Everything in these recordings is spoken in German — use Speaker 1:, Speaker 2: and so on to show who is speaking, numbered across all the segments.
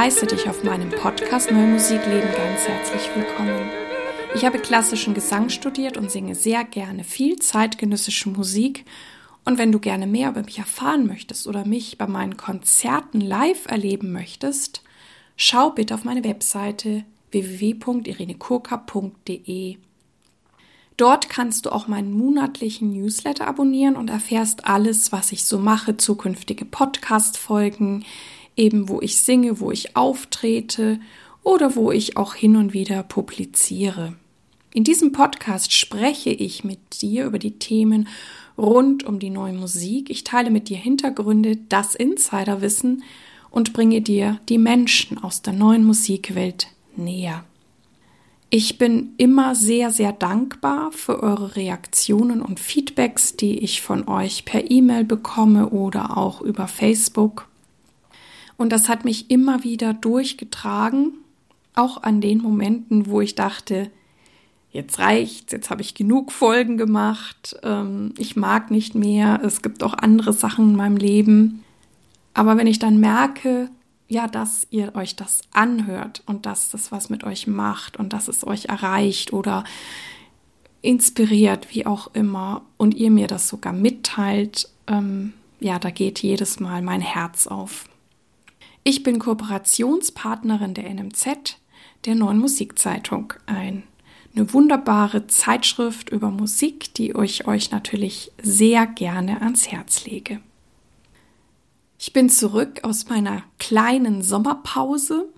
Speaker 1: heiße dich auf meinem Podcast Neue Musik Leben ganz herzlich willkommen. Ich habe klassischen Gesang studiert und singe sehr gerne viel zeitgenössische Musik. Und wenn du gerne mehr über mich erfahren möchtest oder mich bei meinen Konzerten live erleben möchtest, schau bitte auf meine Webseite www.irenekurka.de. Dort kannst du auch meinen monatlichen Newsletter abonnieren und erfährst alles, was ich so mache, zukünftige Podcast-Folgen, eben wo ich singe, wo ich auftrete oder wo ich auch hin und wieder publiziere. In diesem Podcast spreche ich mit dir über die Themen rund um die neue Musik. Ich teile mit dir Hintergründe, das Insiderwissen und bringe dir die Menschen aus der neuen Musikwelt näher. Ich bin immer sehr, sehr dankbar für eure Reaktionen und Feedbacks, die ich von euch per E-Mail bekomme oder auch über Facebook. Und das hat mich immer wieder durchgetragen, auch an den Momenten, wo ich dachte, jetzt reicht's, jetzt habe ich genug Folgen gemacht, ähm, ich mag nicht mehr, es gibt auch andere Sachen in meinem Leben. Aber wenn ich dann merke, ja, dass ihr euch das anhört und dass das was mit euch macht und dass es euch erreicht oder inspiriert, wie auch immer, und ihr mir das sogar mitteilt, ähm, ja, da geht jedes Mal mein Herz auf. Ich bin Kooperationspartnerin der NMZ, der neuen Musikzeitung, ein, eine wunderbare Zeitschrift über Musik, die ich euch natürlich sehr gerne ans Herz lege. Ich bin zurück aus meiner kleinen Sommerpause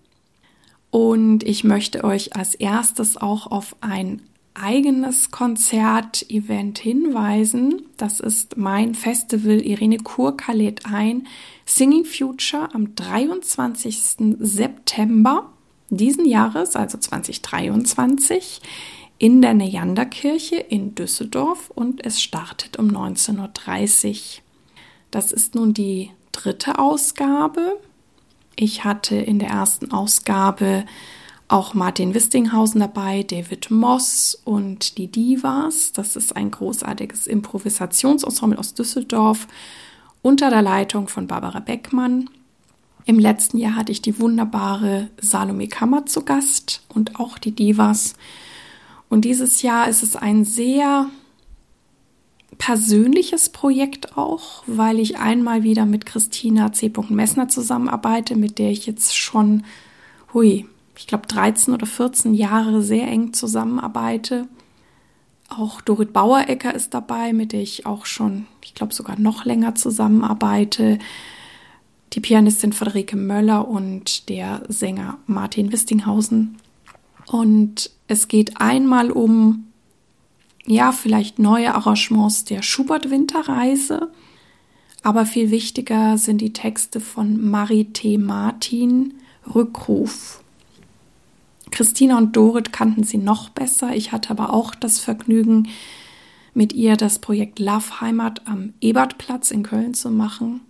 Speaker 1: und ich möchte euch als erstes auch auf ein eigenes Konzertevent hinweisen. Das ist mein Festival Irene Kurka lädt ein Singing Future am 23. September diesen Jahres, also 2023, in der Neanderkirche in Düsseldorf und es startet um 19.30 Uhr. Das ist nun die dritte Ausgabe. Ich hatte in der ersten Ausgabe auch Martin Wistinghausen dabei, David Moss und die Divas. Das ist ein großartiges Improvisationsensemble aus Düsseldorf unter der Leitung von Barbara Beckmann. Im letzten Jahr hatte ich die wunderbare Salome Kammer zu Gast und auch die Divas. Und dieses Jahr ist es ein sehr persönliches Projekt auch, weil ich einmal wieder mit Christina C. Messner zusammenarbeite, mit der ich jetzt schon, hui, ich glaube 13 oder 14 Jahre sehr eng zusammenarbeite. Auch Dorit Bauerecker ist dabei, mit der ich auch schon, ich glaube, sogar noch länger zusammenarbeite. Die Pianistin Friederike Möller und der Sänger Martin Wistinghausen. Und es geht einmal um, ja, vielleicht neue Arrangements der Schubert-Winterreise. Aber viel wichtiger sind die Texte von Marie T. Martin, Rückruf. Christina und Dorit kannten sie noch besser. Ich hatte aber auch das Vergnügen, mit ihr das Projekt Love Heimat am Ebertplatz in Köln zu machen.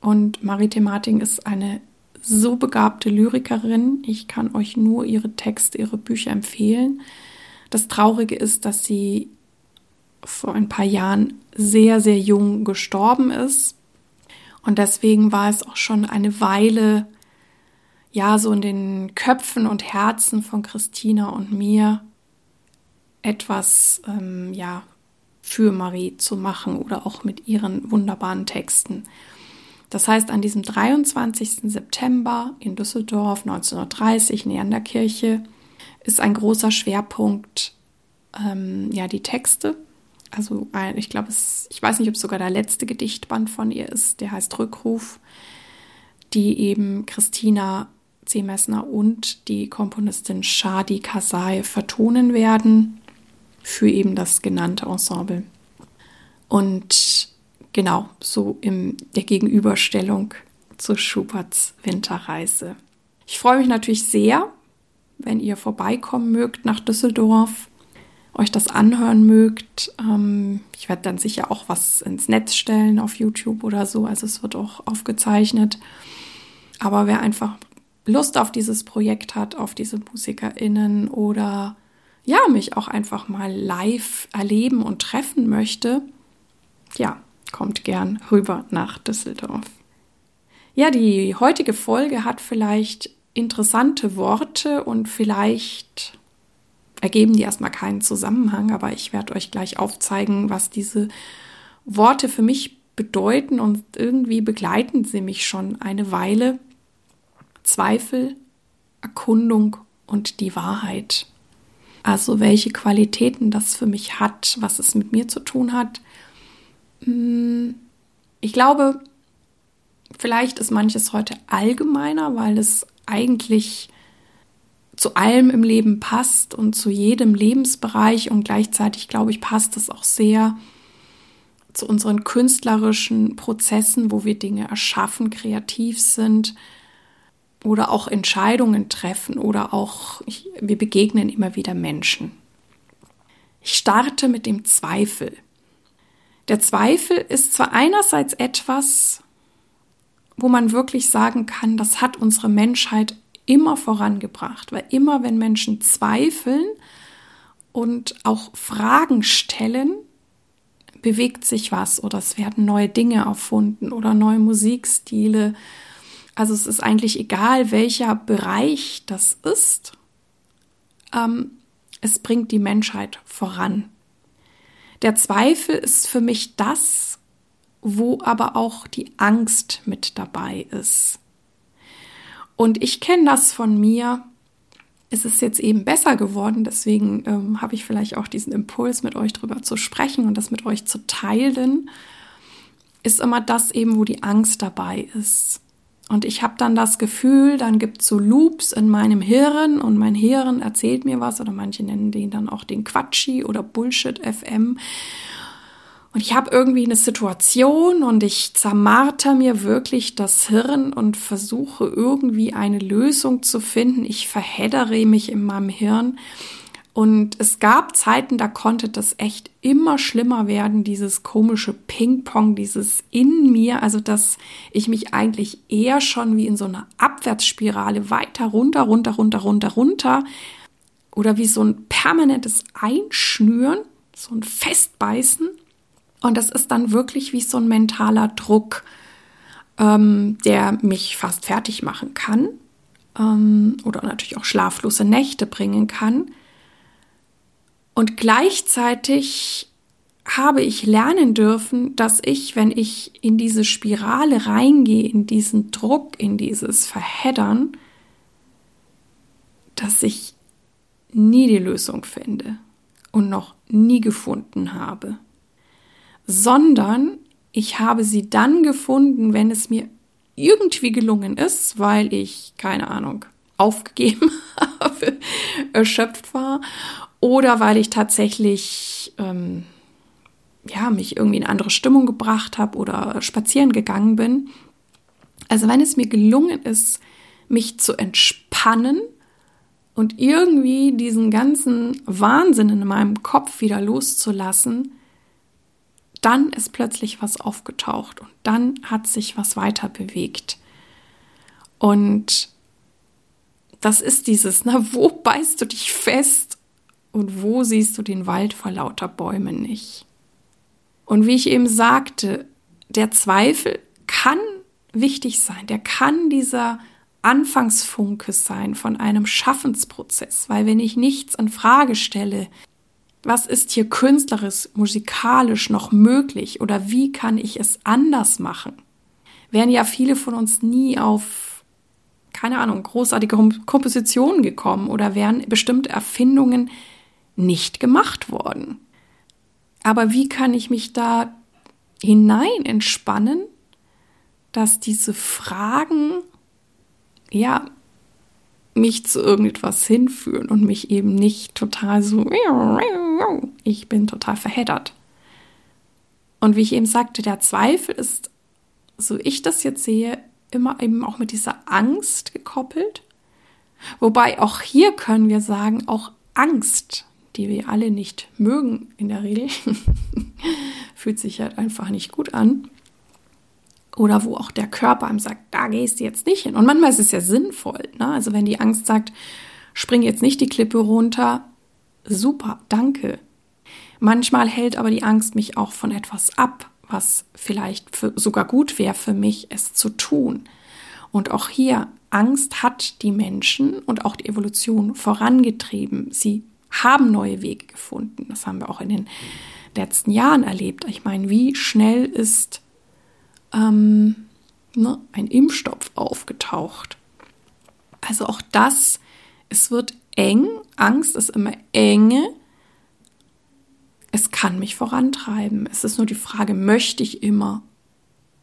Speaker 1: Und Marite Martin ist eine so begabte Lyrikerin. Ich kann euch nur ihre Texte, ihre Bücher empfehlen. Das Traurige ist, dass sie vor ein paar Jahren sehr, sehr jung gestorben ist. Und deswegen war es auch schon eine Weile ja so in den Köpfen und Herzen von Christina und mir etwas ähm, ja für Marie zu machen oder auch mit ihren wunderbaren Texten. Das heißt, an diesem 23. September in Düsseldorf 1930 in der Kirche ist ein großer Schwerpunkt ähm, ja die Texte. Also ich glaube, ich weiß nicht, ob es sogar der letzte Gedichtband von ihr ist, der heißt Rückruf, die eben Christina C. Messner und die Komponistin Shadi Kasai vertonen werden für eben das genannte Ensemble. Und genau, so in der Gegenüberstellung zu Schuberts Winterreise. Ich freue mich natürlich sehr, wenn ihr vorbeikommen mögt nach Düsseldorf, euch das anhören mögt. Ähm, ich werde dann sicher auch was ins Netz stellen auf YouTube oder so, also es wird auch aufgezeichnet. Aber wer einfach Lust auf dieses Projekt hat, auf diese MusikerInnen oder ja, mich auch einfach mal live erleben und treffen möchte, ja, kommt gern rüber nach Düsseldorf. Ja, die heutige Folge hat vielleicht interessante Worte und vielleicht ergeben die erstmal keinen Zusammenhang, aber ich werde euch gleich aufzeigen, was diese Worte für mich bedeuten und irgendwie begleiten sie mich schon eine Weile. Zweifel, Erkundung und die Wahrheit. Also welche Qualitäten das für mich hat, was es mit mir zu tun hat. Hm, ich glaube, vielleicht ist manches heute allgemeiner, weil es eigentlich zu allem im Leben passt und zu jedem Lebensbereich und gleichzeitig, glaube ich, passt es auch sehr zu unseren künstlerischen Prozessen, wo wir Dinge erschaffen, kreativ sind oder auch Entscheidungen treffen oder auch wir begegnen immer wieder Menschen. Ich starte mit dem Zweifel. Der Zweifel ist zwar einerseits etwas, wo man wirklich sagen kann, das hat unsere Menschheit immer vorangebracht, weil immer wenn Menschen zweifeln und auch Fragen stellen, bewegt sich was oder es werden neue Dinge erfunden oder neue Musikstile. Also es ist eigentlich egal, welcher Bereich das ist. Ähm, es bringt die Menschheit voran. Der Zweifel ist für mich das, wo aber auch die Angst mit dabei ist. Und ich kenne das von mir, ist es jetzt eben besser geworden. Deswegen ähm, habe ich vielleicht auch diesen Impuls, mit euch drüber zu sprechen und das mit euch zu teilen. Ist immer das eben, wo die Angst dabei ist. Und ich habe dann das Gefühl, dann gibt es so Loops in meinem Hirn und mein Hirn erzählt mir was oder manche nennen den dann auch den Quatschi oder Bullshit FM. Und ich habe irgendwie eine Situation und ich zermarter mir wirklich das Hirn und versuche irgendwie eine Lösung zu finden. Ich verheddere mich in meinem Hirn. Und es gab Zeiten, da konnte das echt immer schlimmer werden, dieses komische Ping-Pong, dieses in mir, also dass ich mich eigentlich eher schon wie in so einer Abwärtsspirale weiter runter, runter, runter, runter, runter oder wie so ein permanentes Einschnüren, so ein Festbeißen und das ist dann wirklich wie so ein mentaler Druck, ähm, der mich fast fertig machen kann ähm, oder natürlich auch schlaflose Nächte bringen kann. Und gleichzeitig habe ich lernen dürfen, dass ich, wenn ich in diese Spirale reingehe, in diesen Druck, in dieses Verheddern, dass ich nie die Lösung finde und noch nie gefunden habe. Sondern ich habe sie dann gefunden, wenn es mir irgendwie gelungen ist, weil ich, keine Ahnung, aufgegeben habe, erschöpft war oder weil ich tatsächlich ähm, ja, mich irgendwie in andere Stimmung gebracht habe oder spazieren gegangen bin. Also wenn es mir gelungen ist, mich zu entspannen und irgendwie diesen ganzen Wahnsinn in meinem Kopf wieder loszulassen, dann ist plötzlich was aufgetaucht und dann hat sich was weiter bewegt. Und das ist dieses, na, wo beißt du dich fest und wo siehst du den Wald vor lauter Bäumen nicht? Und wie ich eben sagte, der Zweifel kann wichtig sein, der kann dieser Anfangsfunke sein von einem Schaffensprozess, weil wenn ich nichts in Frage stelle, was ist hier künstlerisch, musikalisch noch möglich oder wie kann ich es anders machen? Wären ja viele von uns nie auf, keine Ahnung, großartige Kompositionen gekommen oder wären bestimmte Erfindungen nicht gemacht worden. Aber wie kann ich mich da hinein entspannen, dass diese Fragen ja mich zu irgendetwas hinführen und mich eben nicht total so, ich bin total verheddert. Und wie ich eben sagte, der Zweifel ist, so ich das jetzt sehe, immer eben auch mit dieser Angst gekoppelt. Wobei auch hier können wir sagen, auch Angst, die wir alle nicht mögen in der Regel, fühlt sich halt einfach nicht gut an oder wo auch der Körper einem sagt, da gehst du jetzt nicht hin. Und manchmal ist es ja sinnvoll. Ne? Also wenn die Angst sagt, spring jetzt nicht die Klippe runter, super, danke. Manchmal hält aber die Angst mich auch von etwas ab, was vielleicht für, sogar gut wäre für mich, es zu tun. Und auch hier Angst hat die Menschen und auch die Evolution vorangetrieben. Sie haben neue Wege gefunden. Das haben wir auch in den letzten Jahren erlebt. Ich meine, wie schnell ist ähm, ne, ein Impfstoff aufgetaucht? Also auch das, es wird eng. Angst ist immer enge. Es kann mich vorantreiben. Es ist nur die Frage, möchte ich immer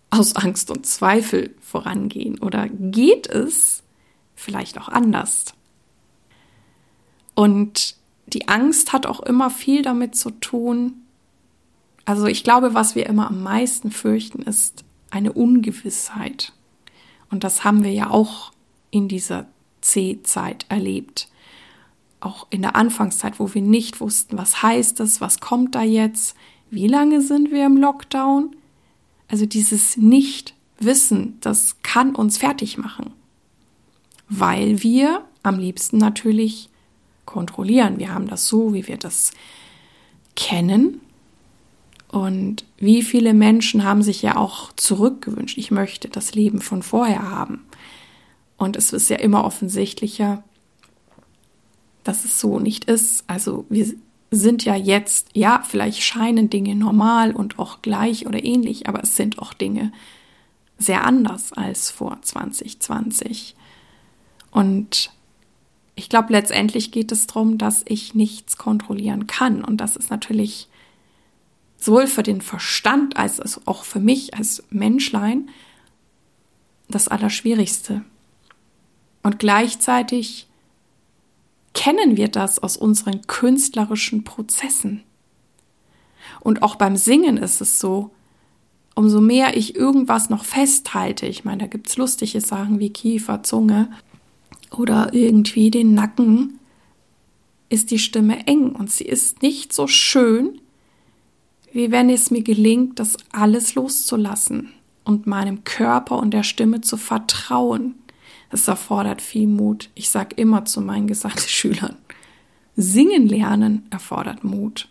Speaker 1: aus Angst und Zweifel vorangehen oder geht es vielleicht auch anders? Und die Angst hat auch immer viel damit zu tun. Also ich glaube, was wir immer am meisten fürchten, ist eine Ungewissheit. Und das haben wir ja auch in dieser C-Zeit erlebt. Auch in der Anfangszeit, wo wir nicht wussten, was heißt das, was kommt da jetzt, wie lange sind wir im Lockdown. Also dieses Nicht-Wissen, das kann uns fertig machen, weil wir am liebsten natürlich kontrollieren. Wir haben das so, wie wir das kennen. Und wie viele Menschen haben sich ja auch zurückgewünscht, ich möchte das Leben von vorher haben. Und es ist ja immer offensichtlicher, dass es so nicht ist. Also wir sind ja jetzt, ja, vielleicht scheinen Dinge normal und auch gleich oder ähnlich, aber es sind auch Dinge sehr anders als vor 2020. Und ich glaube, letztendlich geht es darum, dass ich nichts kontrollieren kann. Und das ist natürlich sowohl für den Verstand als auch für mich als Menschlein das Allerschwierigste. Und gleichzeitig kennen wir das aus unseren künstlerischen Prozessen. Und auch beim Singen ist es so, umso mehr ich irgendwas noch festhalte, ich meine, da gibt es lustige Sachen wie Kiefer, Zunge oder irgendwie den Nacken, ist die Stimme eng und sie ist nicht so schön, wie wenn es mir gelingt, das alles loszulassen und meinem Körper und der Stimme zu vertrauen. Es erfordert viel Mut. Ich sage immer zu meinen Gesangsschülern, singen lernen erfordert Mut.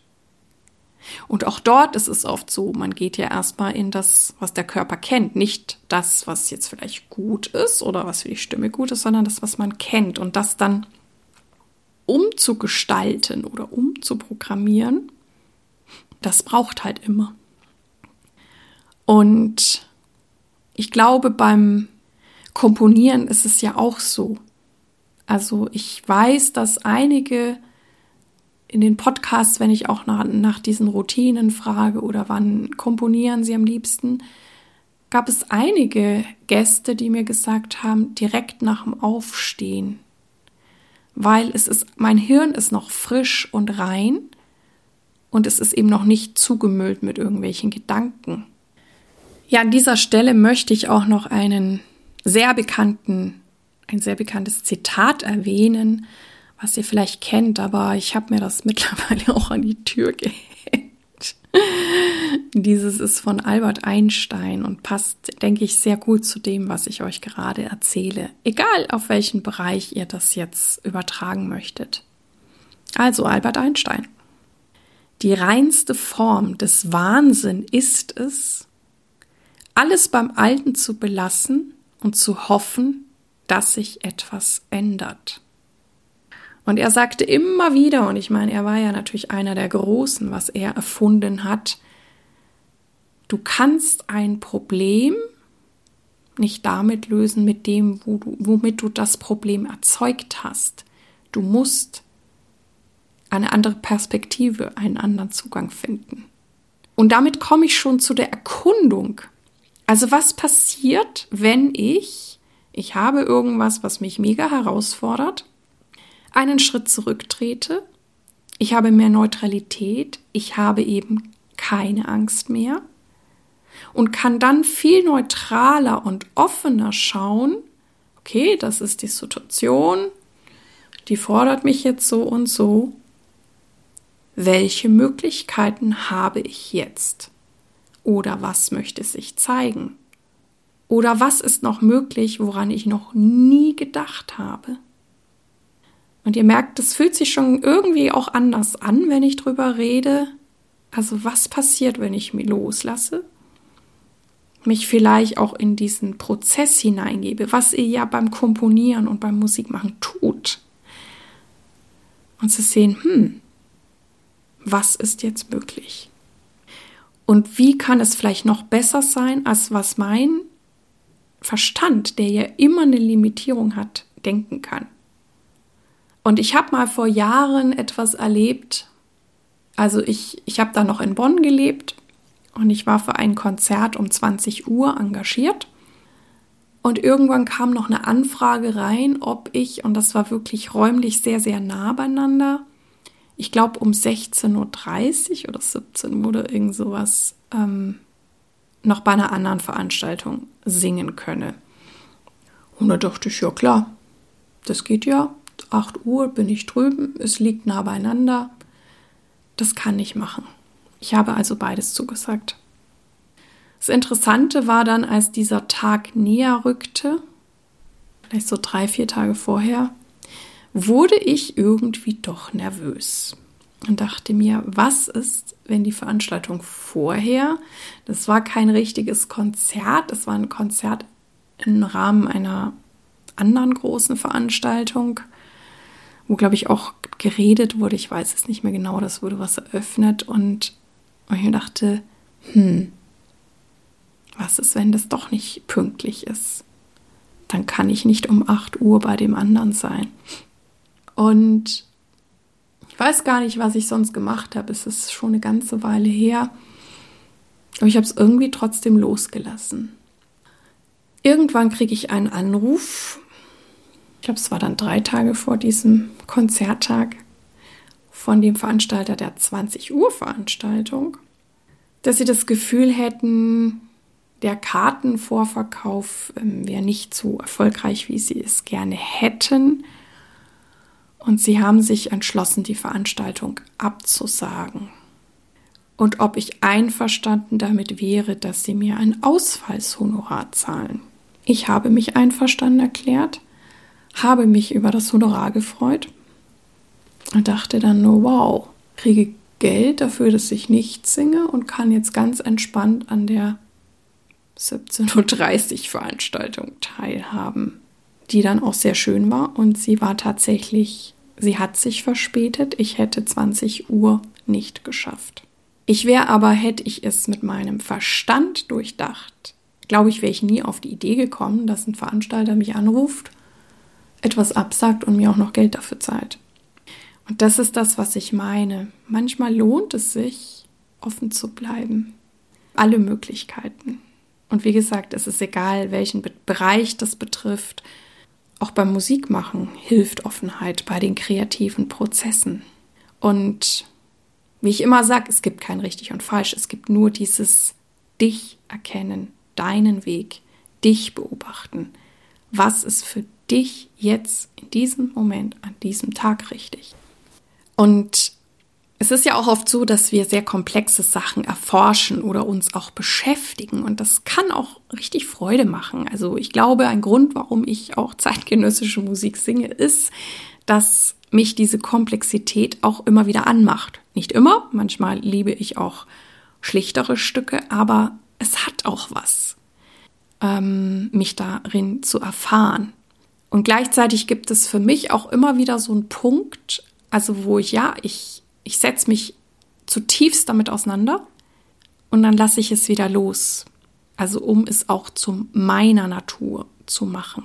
Speaker 1: Und auch dort ist es oft so, man geht ja erstmal in das, was der Körper kennt, nicht das, was jetzt vielleicht gut ist oder was für die Stimme gut ist, sondern das, was man kennt und das dann umzugestalten oder umzuprogrammieren, das braucht halt immer. Und ich glaube, beim Komponieren ist es ja auch so. Also ich weiß, dass einige in den Podcasts, wenn ich auch nach, nach diesen Routinen frage oder wann komponieren sie am liebsten, gab es einige Gäste, die mir gesagt haben, direkt nach dem Aufstehen. Weil es ist, mein Hirn ist noch frisch und rein und es ist eben noch nicht zugemüllt mit irgendwelchen Gedanken. Ja, an dieser Stelle möchte ich auch noch einen sehr bekannten, ein sehr bekanntes Zitat erwähnen, was ihr vielleicht kennt, aber ich habe mir das mittlerweile auch an die Tür gehängt. Dieses ist von Albert Einstein und passt, denke ich, sehr gut zu dem, was ich euch gerade erzähle. Egal, auf welchen Bereich ihr das jetzt übertragen möchtet. Also Albert Einstein. Die reinste Form des Wahnsinn ist es, alles beim Alten zu belassen und zu hoffen, dass sich etwas ändert. Und er sagte immer wieder, und ich meine, er war ja natürlich einer der Großen, was er erfunden hat, du kannst ein Problem nicht damit lösen, mit dem, wo du, womit du das Problem erzeugt hast. Du musst eine andere Perspektive, einen anderen Zugang finden. Und damit komme ich schon zu der Erkundung also was passiert, wenn ich, ich habe irgendwas, was mich mega herausfordert, einen Schritt zurücktrete, ich habe mehr Neutralität, ich habe eben keine Angst mehr und kann dann viel neutraler und offener schauen, okay, das ist die Situation, die fordert mich jetzt so und so. Welche Möglichkeiten habe ich jetzt? Oder was möchte sich zeigen? Oder was ist noch möglich, woran ich noch nie gedacht habe? Und ihr merkt, es fühlt sich schon irgendwie auch anders an, wenn ich drüber rede. Also was passiert, wenn ich mir loslasse? mich vielleicht auch in diesen Prozess hineingebe, was ihr ja beim Komponieren und beim Musikmachen tut. Und zu sehen, hm, was ist jetzt möglich? Und wie kann es vielleicht noch besser sein, als was mein Verstand, der ja immer eine Limitierung hat, denken kann? Und ich habe mal vor Jahren etwas erlebt. Also ich, ich habe da noch in Bonn gelebt und ich war für ein Konzert um 20 Uhr engagiert. Und irgendwann kam noch eine Anfrage rein, ob ich, und das war wirklich räumlich sehr, sehr nah beieinander, ich glaube um 16.30 Uhr oder 17 Uhr oder irgend sowas, ähm, noch bei einer anderen Veranstaltung singen könne. Und da dachte ich, ja klar, das geht ja. 8 Uhr bin ich drüben, es liegt nah beieinander. Das kann ich machen. Ich habe also beides zugesagt. Das Interessante war dann, als dieser Tag näher rückte, vielleicht so drei, vier Tage vorher, wurde ich irgendwie doch nervös und dachte mir, was ist, wenn die Veranstaltung vorher, das war kein richtiges Konzert, das war ein Konzert im Rahmen einer anderen großen Veranstaltung, wo, glaube ich, auch geredet wurde, ich weiß es nicht mehr genau, das wurde was eröffnet und, ich dachte, hm, was ist, wenn das doch nicht pünktlich ist? Dann kann ich nicht um 8 Uhr bei dem anderen sein. Und ich weiß gar nicht, was ich sonst gemacht habe. Es ist schon eine ganze Weile her. Aber ich habe es irgendwie trotzdem losgelassen. Irgendwann kriege ich einen Anruf. Ich glaube, es war dann drei Tage vor diesem Konzerttag von dem Veranstalter der 20 Uhr Veranstaltung, dass sie das Gefühl hätten, der Kartenvorverkauf ähm, wäre nicht so erfolgreich, wie sie es gerne hätten und sie haben sich entschlossen, die Veranstaltung abzusagen. Und ob ich einverstanden damit wäre, dass sie mir ein Ausfallshonorar zahlen. Ich habe mich einverstanden erklärt, habe mich über das Honorar gefreut und dachte dann nur, wow, kriege Geld dafür, dass ich nicht singe und kann jetzt ganz entspannt an der 17.30 Uhr Veranstaltung teilhaben, die dann auch sehr schön war und sie war tatsächlich Sie hat sich verspätet, ich hätte 20 Uhr nicht geschafft. Ich wäre aber, hätte ich es mit meinem Verstand durchdacht, glaube ich, wäre ich nie auf die Idee gekommen, dass ein Veranstalter mich anruft, etwas absagt und mir auch noch Geld dafür zahlt. Und das ist das, was ich meine. Manchmal lohnt es sich, offen zu bleiben. Alle Möglichkeiten. Und wie gesagt, es ist egal, welchen Bereich das betrifft, auch beim Musikmachen hilft Offenheit bei den kreativen Prozessen. Und wie ich immer sage, es gibt kein richtig und falsch, es gibt nur dieses dich erkennen, deinen Weg, dich beobachten. Was ist für dich jetzt in diesem Moment, an diesem Tag richtig? Und es ist ja auch oft so, dass wir sehr komplexe Sachen erforschen oder uns auch beschäftigen und das kann auch richtig Freude machen. Also ich glaube, ein Grund, warum ich auch zeitgenössische Musik singe, ist, dass mich diese Komplexität auch immer wieder anmacht. Nicht immer, manchmal liebe ich auch schlichtere Stücke, aber es hat auch was, ähm, mich darin zu erfahren. Und gleichzeitig gibt es für mich auch immer wieder so einen Punkt, also wo ich ja, ich ich setze mich zutiefst damit auseinander und dann lasse ich es wieder los. Also um es auch zu meiner Natur zu machen.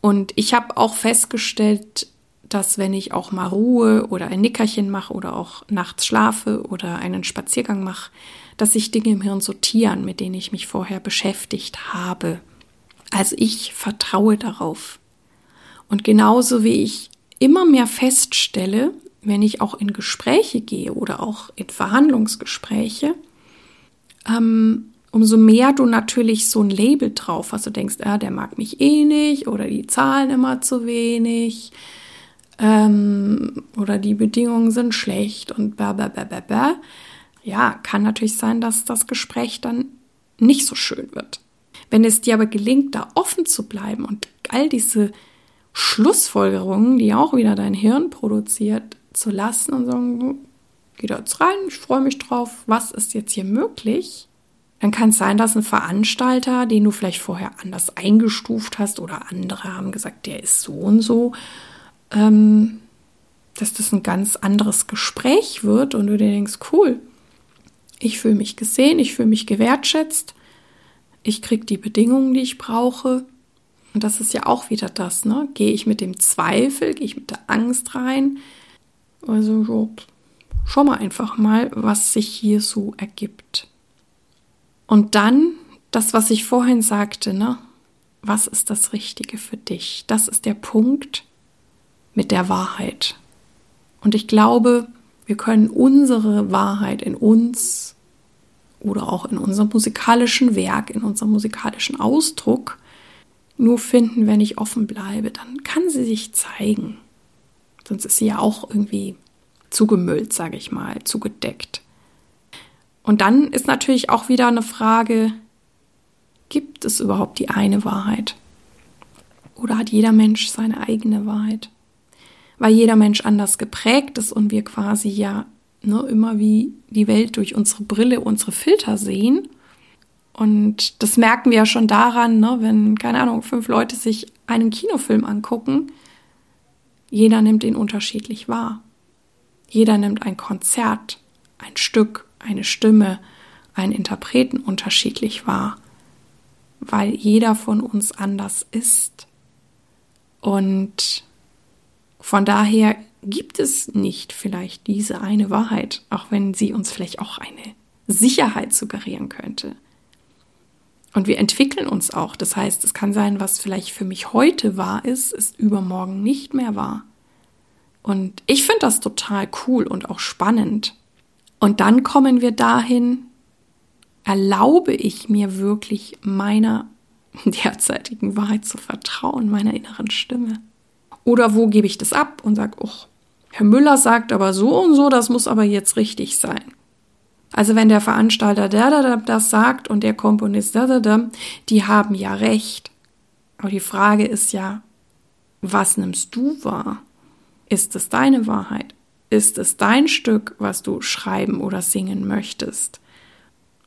Speaker 1: Und ich habe auch festgestellt, dass wenn ich auch mal Ruhe oder ein Nickerchen mache oder auch nachts schlafe oder einen Spaziergang mache, dass sich Dinge im Hirn sortieren, mit denen ich mich vorher beschäftigt habe. Also ich vertraue darauf. Und genauso wie ich immer mehr feststelle, wenn ich auch in Gespräche gehe oder auch in Verhandlungsgespräche, ähm, umso mehr du natürlich so ein Label drauf hast, du denkst, ah, der mag mich eh nicht oder die zahlen immer zu wenig ähm, oder die Bedingungen sind schlecht und bla bla bla bla bla. Ja, kann natürlich sein, dass das Gespräch dann nicht so schön wird. Wenn es dir aber gelingt, da offen zu bleiben und all diese Schlussfolgerungen, die auch wieder dein Hirn produziert, zu lassen und sagen, geh da jetzt rein, ich freue mich drauf, was ist jetzt hier möglich? dann kann es sein, dass ein Veranstalter, den du vielleicht vorher anders eingestuft hast oder andere haben gesagt, der ist so und so, ähm, dass das ein ganz anderes Gespräch wird und du dir denkst, cool, ich fühle mich gesehen, ich fühle mich gewertschätzt, ich kriege die Bedingungen, die ich brauche. Und das ist ja auch wieder das, ne? Gehe ich mit dem Zweifel, gehe ich mit der Angst rein? Also so, schau mal einfach mal, was sich hier so ergibt. Und dann das, was ich vorhin sagte, ne? Was ist das Richtige für dich? Das ist der Punkt mit der Wahrheit. Und ich glaube, wir können unsere Wahrheit in uns oder auch in unserem musikalischen Werk, in unserem musikalischen Ausdruck nur finden, wenn ich offen bleibe. Dann kann sie sich zeigen. Sonst ist sie ja auch irgendwie zugemüllt, sage ich mal, zugedeckt. Und dann ist natürlich auch wieder eine Frage, gibt es überhaupt die eine Wahrheit? Oder hat jeder Mensch seine eigene Wahrheit? weil jeder Mensch anders geprägt ist und wir quasi ja ne, immer wie die Welt durch unsere Brille, unsere Filter sehen. Und das merken wir ja schon daran, ne, wenn, keine Ahnung, fünf Leute sich einen Kinofilm angucken, jeder nimmt ihn unterschiedlich wahr. Jeder nimmt ein Konzert, ein Stück, eine Stimme, einen Interpreten unterschiedlich wahr, weil jeder von uns anders ist. Und von daher gibt es nicht vielleicht diese eine Wahrheit, auch wenn sie uns vielleicht auch eine Sicherheit suggerieren könnte. Und wir entwickeln uns auch. Das heißt, es kann sein, was vielleicht für mich heute wahr ist, ist übermorgen nicht mehr wahr. Und ich finde das total cool und auch spannend. Und dann kommen wir dahin, erlaube ich mir wirklich meiner derzeitigen Wahrheit zu vertrauen, meiner inneren Stimme. Oder wo gebe ich das ab und sage, oh, Herr Müller sagt aber so und so, das muss aber jetzt richtig sein. Also wenn der Veranstalter da, da, da, das sagt und der Komponist da, da, da, die haben ja recht. Aber die Frage ist ja, was nimmst du wahr? Ist es deine Wahrheit? Ist es dein Stück, was du schreiben oder singen möchtest?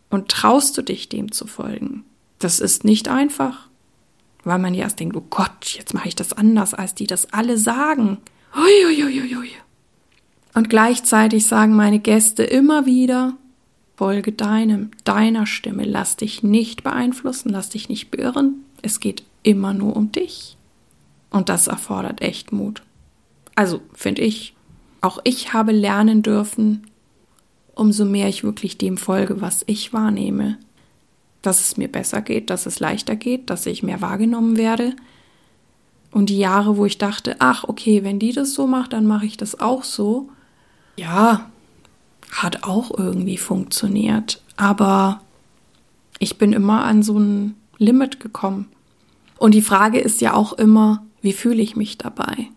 Speaker 1: Und traust du dich dem zu folgen? Das ist nicht einfach weil man ja erst denkt, oh Gott, jetzt mache ich das anders, als die das alle sagen. Uiuiuiui. Und gleichzeitig sagen meine Gäste immer wieder, folge deinem, deiner Stimme, lass dich nicht beeinflussen, lass dich nicht beirren, es geht immer nur um dich. Und das erfordert echt Mut. Also, finde ich, auch ich habe lernen dürfen, umso mehr ich wirklich dem folge, was ich wahrnehme, dass es mir besser geht, dass es leichter geht, dass ich mehr wahrgenommen werde. Und die Jahre, wo ich dachte, ach, okay, wenn die das so macht, dann mache ich das auch so. Ja, hat auch irgendwie funktioniert. Aber ich bin immer an so ein Limit gekommen. Und die Frage ist ja auch immer, wie fühle ich mich dabei?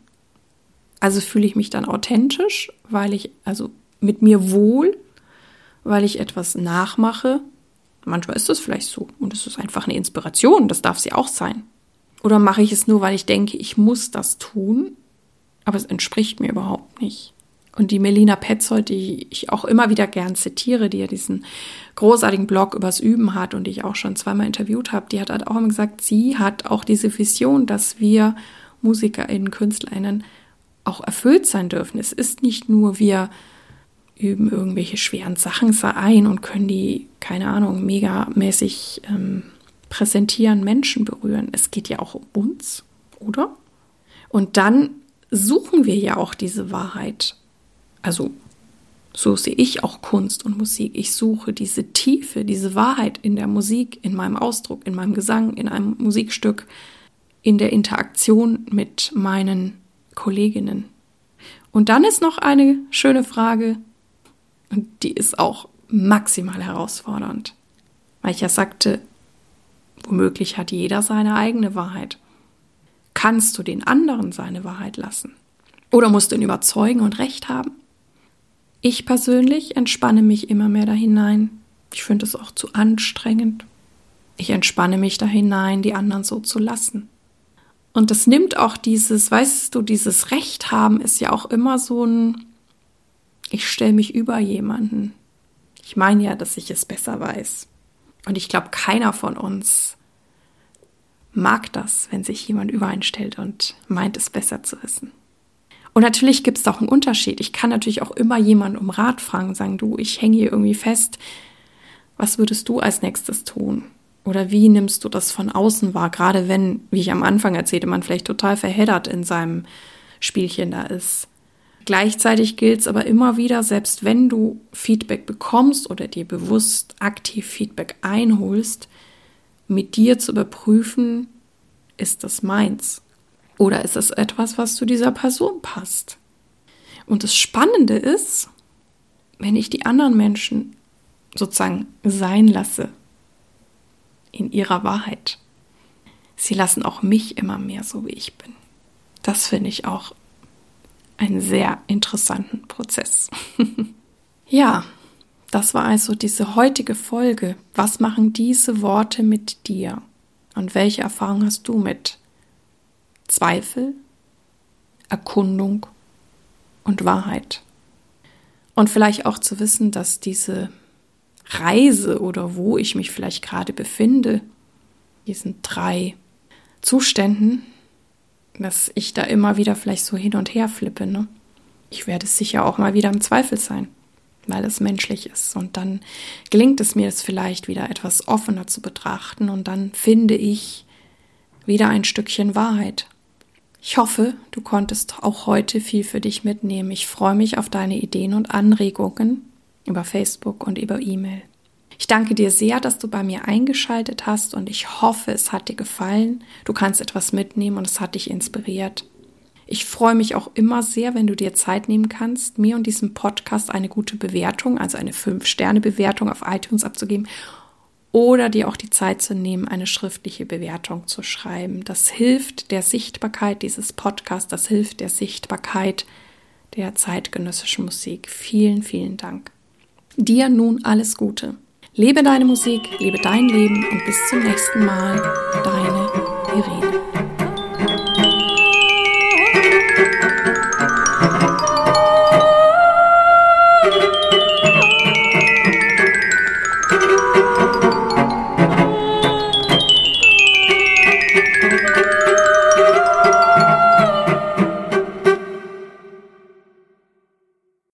Speaker 1: Also fühle ich mich dann authentisch, weil ich, also mit mir wohl, weil ich etwas nachmache, Manchmal ist das vielleicht so und es ist einfach eine Inspiration, das darf sie auch sein. Oder mache ich es nur, weil ich denke, ich muss das tun, aber es entspricht mir überhaupt nicht. Und die Melina Petzold, die ich auch immer wieder gern zitiere, die ja diesen großartigen Blog übers Üben hat und die ich auch schon zweimal interviewt habe, die hat halt auch immer gesagt, sie hat auch diese Vision, dass wir MusikerInnen, KünstlerInnen auch erfüllt sein dürfen. Es ist nicht nur wir üben irgendwelche schweren Sachen ein und können die, keine Ahnung, megamäßig ähm, präsentieren, Menschen berühren. Es geht ja auch um uns, oder? Und dann suchen wir ja auch diese Wahrheit. Also so sehe ich auch Kunst und Musik. Ich suche diese Tiefe, diese Wahrheit in der Musik, in meinem Ausdruck, in meinem Gesang, in einem Musikstück, in der Interaktion mit meinen Kolleginnen. Und dann ist noch eine schöne Frage, und die ist auch maximal herausfordernd. Weil ich ja sagte, womöglich hat jeder seine eigene Wahrheit. Kannst du den anderen seine Wahrheit lassen? Oder musst du ihn überzeugen und recht haben? Ich persönlich entspanne mich immer mehr da hinein. Ich finde es auch zu anstrengend. Ich entspanne mich da hinein, die anderen so zu lassen. Und das nimmt auch dieses, weißt du, dieses Recht haben ist ja auch immer so ein, ich stelle mich über jemanden. Ich meine ja, dass ich es besser weiß. Und ich glaube, keiner von uns mag das, wenn sich jemand übereinstellt und meint es besser zu wissen. Und natürlich gibt es auch einen Unterschied. Ich kann natürlich auch immer jemanden um Rat fragen, sagen, du, ich hänge hier irgendwie fest. Was würdest du als nächstes tun? Oder wie nimmst du das von außen wahr? Gerade wenn, wie ich am Anfang erzählte, man vielleicht total verheddert in seinem Spielchen da ist. Gleichzeitig gilt es aber immer wieder, selbst wenn du Feedback bekommst oder dir bewusst aktiv Feedback einholst, mit dir zu überprüfen, ist das meins? Oder ist es etwas, was zu dieser Person passt? Und das Spannende ist, wenn ich die anderen Menschen sozusagen sein lasse in ihrer Wahrheit. Sie lassen auch mich immer mehr so, wie ich bin. Das finde ich auch einen sehr interessanten Prozess. ja, das war also diese heutige Folge. Was machen diese Worte mit dir? Und welche Erfahrung hast du mit Zweifel, Erkundung und Wahrheit? Und vielleicht auch zu wissen, dass diese Reise oder wo ich mich vielleicht gerade befinde, diesen drei Zuständen, dass ich da immer wieder vielleicht so hin und her flippe. Ne? Ich werde sicher auch mal wieder im Zweifel sein, weil es menschlich ist. Und dann gelingt es mir, es vielleicht wieder etwas offener zu betrachten und dann finde ich wieder ein Stückchen Wahrheit. Ich hoffe, du konntest auch heute viel für dich mitnehmen. Ich freue mich auf deine Ideen und Anregungen über Facebook und über E-Mail. Ich danke dir sehr, dass du bei mir eingeschaltet hast und ich hoffe, es hat dir gefallen. Du kannst etwas mitnehmen und es hat dich inspiriert. Ich freue mich auch immer sehr, wenn du dir Zeit nehmen kannst, mir und diesem Podcast eine gute Bewertung, also eine 5-Sterne-Bewertung auf iTunes abzugeben oder dir auch die Zeit zu nehmen, eine schriftliche Bewertung zu schreiben. Das hilft der Sichtbarkeit dieses Podcasts, das hilft der Sichtbarkeit der zeitgenössischen Musik. Vielen, vielen Dank. Dir nun alles Gute. Lebe deine Musik, lebe dein Leben und bis zum nächsten Mal, deine Irene.